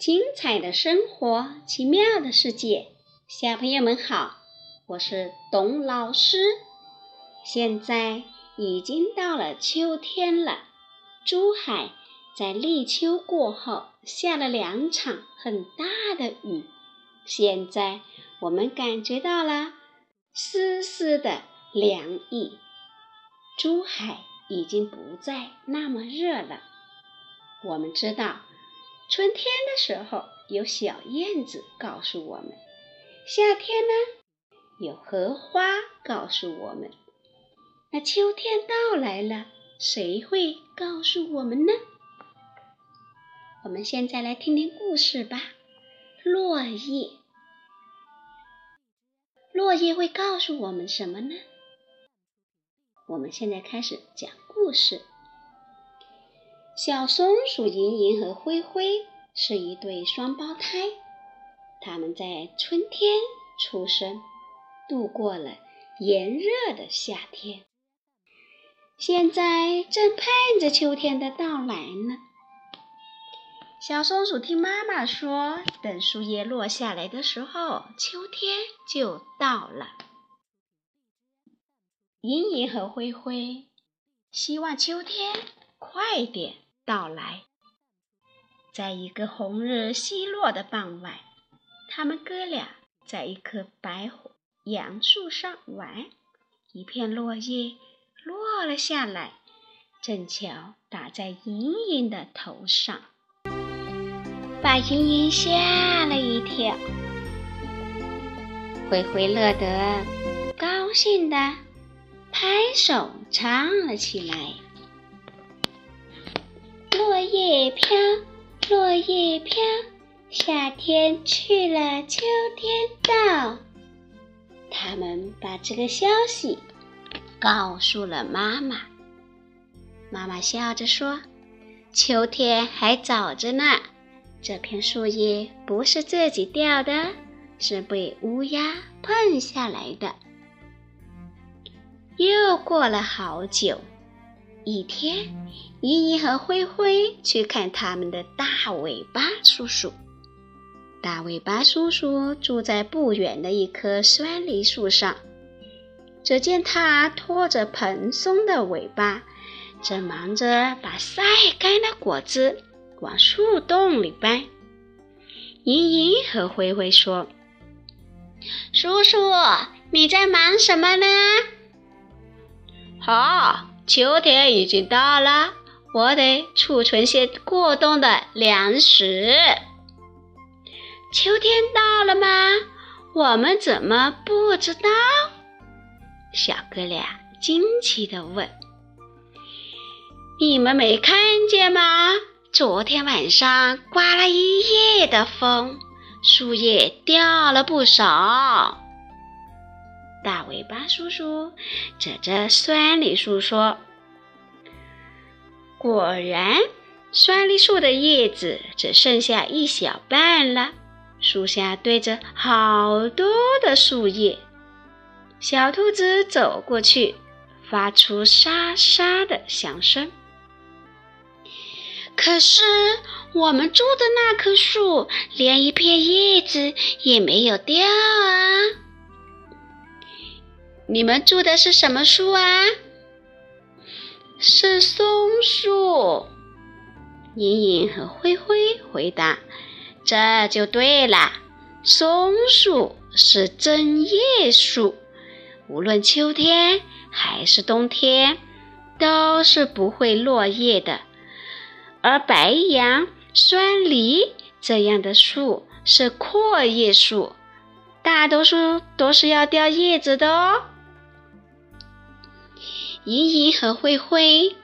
精彩的生活，奇妙的世界，小朋友们好，我是董老师。现在已经到了秋天了，珠海在立秋过后下了两场很大的雨，现在我们感觉到了丝丝的凉意，珠海已经不再那么热了。我们知道。春天的时候，有小燕子告诉我们；夏天呢，有荷花告诉我们。那秋天到来了，谁会告诉我们呢？我们现在来听听故事吧。落叶，落叶会告诉我们什么呢？我们现在开始讲故事。小松鼠莹莹和灰灰是一对双胞胎，他们在春天出生，度过了炎热的夏天，现在正盼着秋天的到来呢。小松鼠听妈妈说，等树叶落下来的时候，秋天就到了。莹莹和灰灰希望秋天快点。到来，在一个红日西落的傍晚，他们哥俩在一棵白杨树上玩。一片落叶落了下来，正巧打在莹莹的头上，把莹莹吓了一跳。灰灰乐得高兴的拍手唱了起来。叶飘，落叶飘，夏天去了，秋天到。他们把这个消息告诉了妈妈。妈妈笑着说：“秋天还早着呢，这片树叶不是自己掉的，是被乌鸦碰下来的。”又过了好久。一天，依依和灰灰去看他们的大尾巴叔叔。大尾巴叔叔住在不远的一棵酸梨树上。只见他拖着蓬松的尾巴，正忙着把晒干的果子往树洞里搬。莹莹和灰灰说：“叔叔，你在忙什么呢？”好。秋天已经到了，我得储存些过冬的粮食。秋天到了吗？我们怎么不知道？小哥俩惊奇地问：“你们没看见吗？昨天晚上刮了一夜的风，树叶掉了不少。”大尾巴叔叔指着酸梨树说：“果然，酸梨树的叶子只剩下一小半了。树下堆着好多的树叶。”小兔子走过去，发出沙沙的响声。可是，我们住的那棵树连一片叶子也没有掉啊！你们住的是什么树啊？是松树。莹莹和灰灰回答：“这就对了，松树是针叶树，无论秋天还是冬天，都是不会落叶的。而白杨、酸梨这样的树是阔叶树，大多数都是要掉叶子的哦。”莹莹和灰灰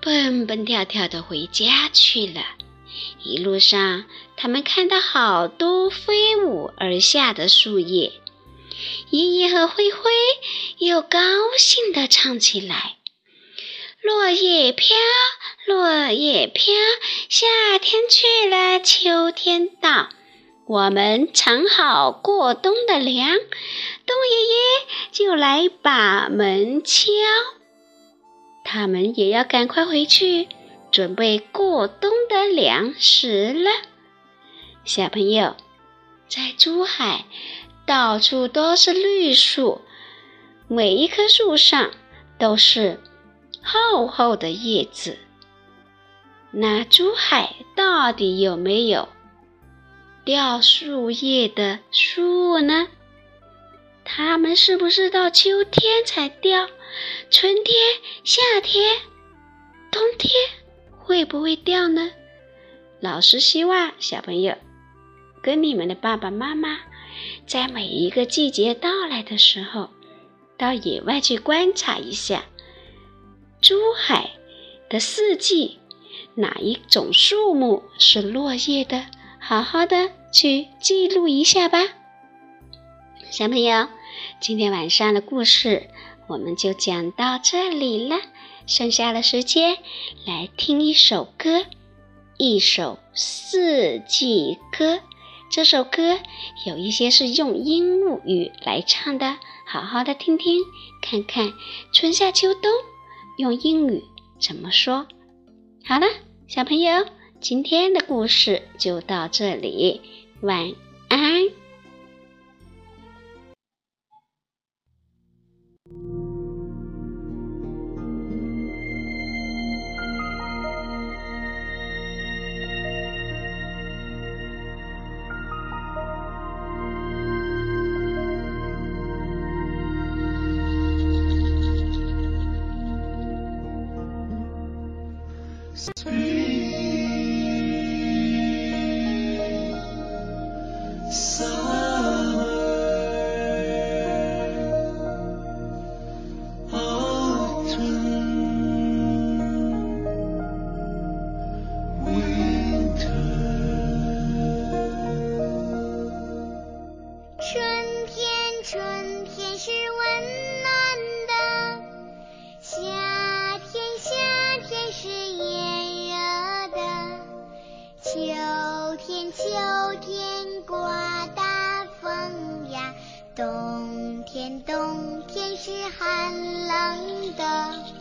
蹦蹦跳跳的回家去了。一路上，他们看到好多飞舞而下的树叶。莹莹和灰灰又高兴地唱起来：“落叶飘，落叶飘，夏天去了，秋天到。我们藏好过冬的粮，冬爷爷就来把门敲。”他们也要赶快回去，准备过冬的粮食了。小朋友，在珠海，到处都是绿树，每一棵树上都是厚厚的叶子。那珠海到底有没有掉树叶的树呢？它们是不是到秋天才掉？春天、夏天、冬天会不会掉呢？老师希望小朋友跟你们的爸爸妈妈，在每一个季节到来的时候，到野外去观察一下珠海的四季，哪一种树木是落叶的？好好的去记录一下吧，小朋友。今天晚上的故事我们就讲到这里了，剩下的时间来听一首歌，一首四季歌。这首歌有一些是用鹦鹉语来唱的，好好的听听，看看春夏秋冬用英语怎么说。好了，小朋友，今天的故事就到这里，晚安。天秋天刮大风呀冬天冬天是寒冷的。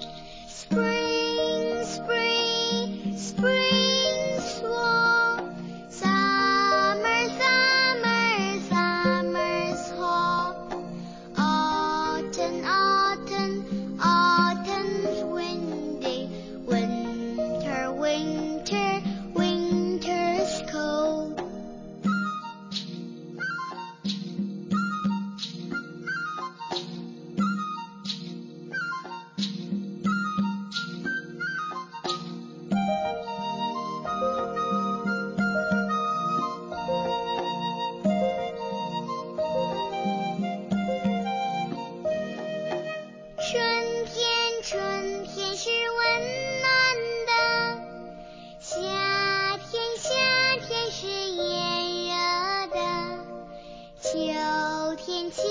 秋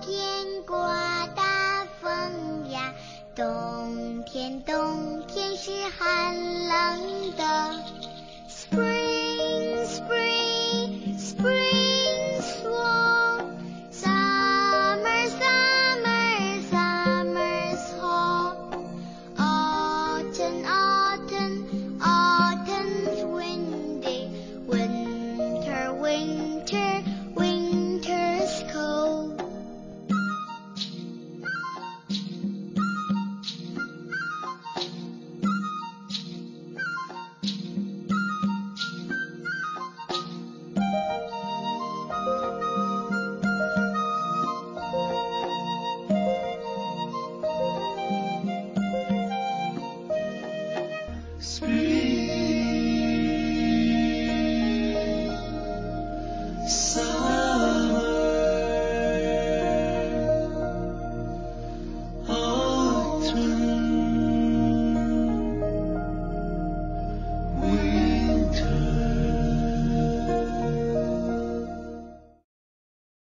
天刮大风呀冬天冬天是寒冷 so